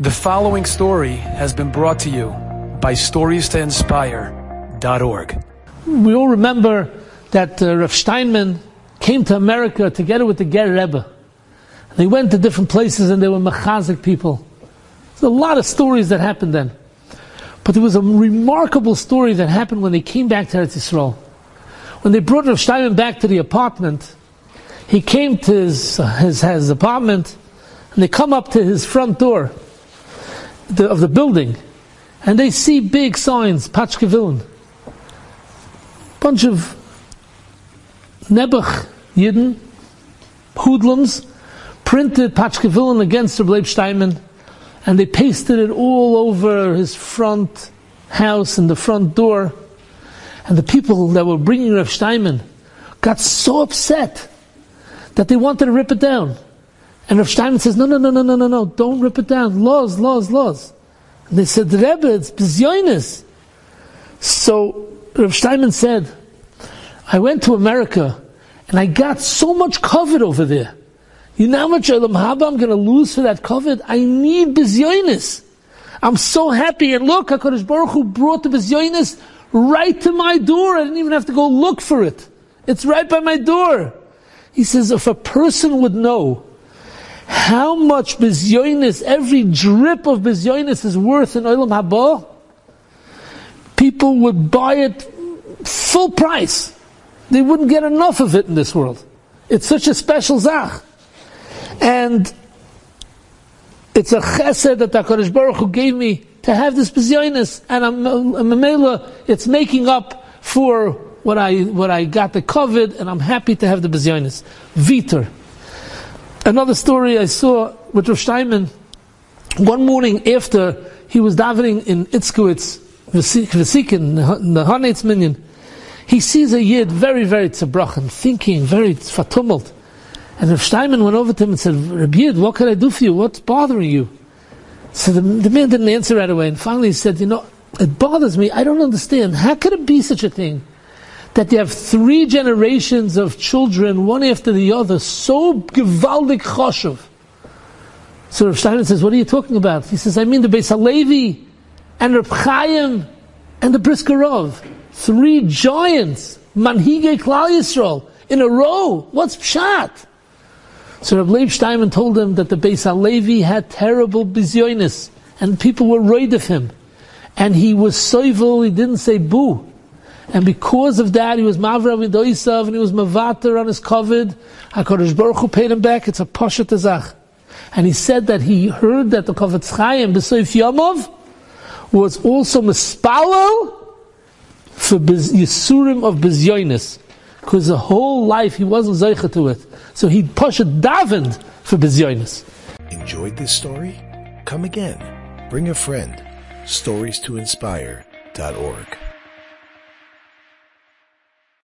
The following story has been brought to you by StoriesToInspire.org. We all remember that uh, Rav Steinman came to America together with the Ger Rebbe. They went to different places and they were Mechazik people. There's a lot of stories that happened then. But there was a remarkable story that happened when they came back to Eretz Yisrael. When they brought Rav Steinman back to the apartment, he came to his, his, his apartment and they come up to his front door the, of the building, and they see big signs, Pachkevillin. Bunch of Nebuch Yidden, hoodlums, printed Pachkevillin against Reb Steinman, and they pasted it all over his front house and the front door. And the people that were bringing Reb Steinman got so upset that they wanted to rip it down. And Rav Steinman says, no, no, no, no, no, no, no, don't rip it down. Laws, laws, laws. And they said, Rebbe, it's bizyonis. So Rav Steinman said, I went to America and I got so much covet over there. You know how much Olam Haba I'm going to lose for that covet? I need bizyonis. I'm so happy. And look, HaKadosh Baruch Hu brought the bizyonis right to my door. I didn't even have to go look for it. It's right by my door. He says, if a person would know how much bizyonis, every drip of bizyonis is worth in Olam Haba, people would buy it full price. They wouldn't get enough of it in this world. It's such a special zach. And it's a chesed that HaKadosh Baruch Hu gave me to have this bizyonis, and I'm, I'm, it's making up for what I, what I got the COVID, and I'm happy to have the bizyonis. Viter. Another story I saw with Rav Steinman, one morning after he was davening in Itzkowitz, Vesikin, the Hanetz Minyan, he sees a Yid very, very tzabrochen, thinking, very fatumult. And Rav Steinman went over to him and said, Rabbi Yid, what can I do for you? What's bothering you? So the, the man didn't answer right away. And finally he said, you know, it bothers me. I don't understand. How could it be such a thing? That you have three generations of children, one after the other, so gewaldig choshev. So Rav Steiner says, what are you talking about? He says, I mean the Beis HaLevi, and Reb Chaim, and the Briskerov. Three giants, Manhige Klal Yisrael, in a row. What's pshat? So Reb Leib Steinman told him that the Beis HaLevi had terrible bizyonis, and people were worried of him. And he was soivel, he didn't say boo. And because of that, he was Mavra Midoisav and he was Mavater on his covet. HaKadosh Baruch Hu paid him back. It's a Pasha Tezach. And he said that he heard that the Chofetz Chaim, B'Soif Yomov, was also Mispalel for Yisurim of Bizyonis. Because the whole life he wasn't Zeicha to it. So he Pasha davened for Bizyonis. Enjoyed this story? Come again. Bring a friend. Stories to inspire.org.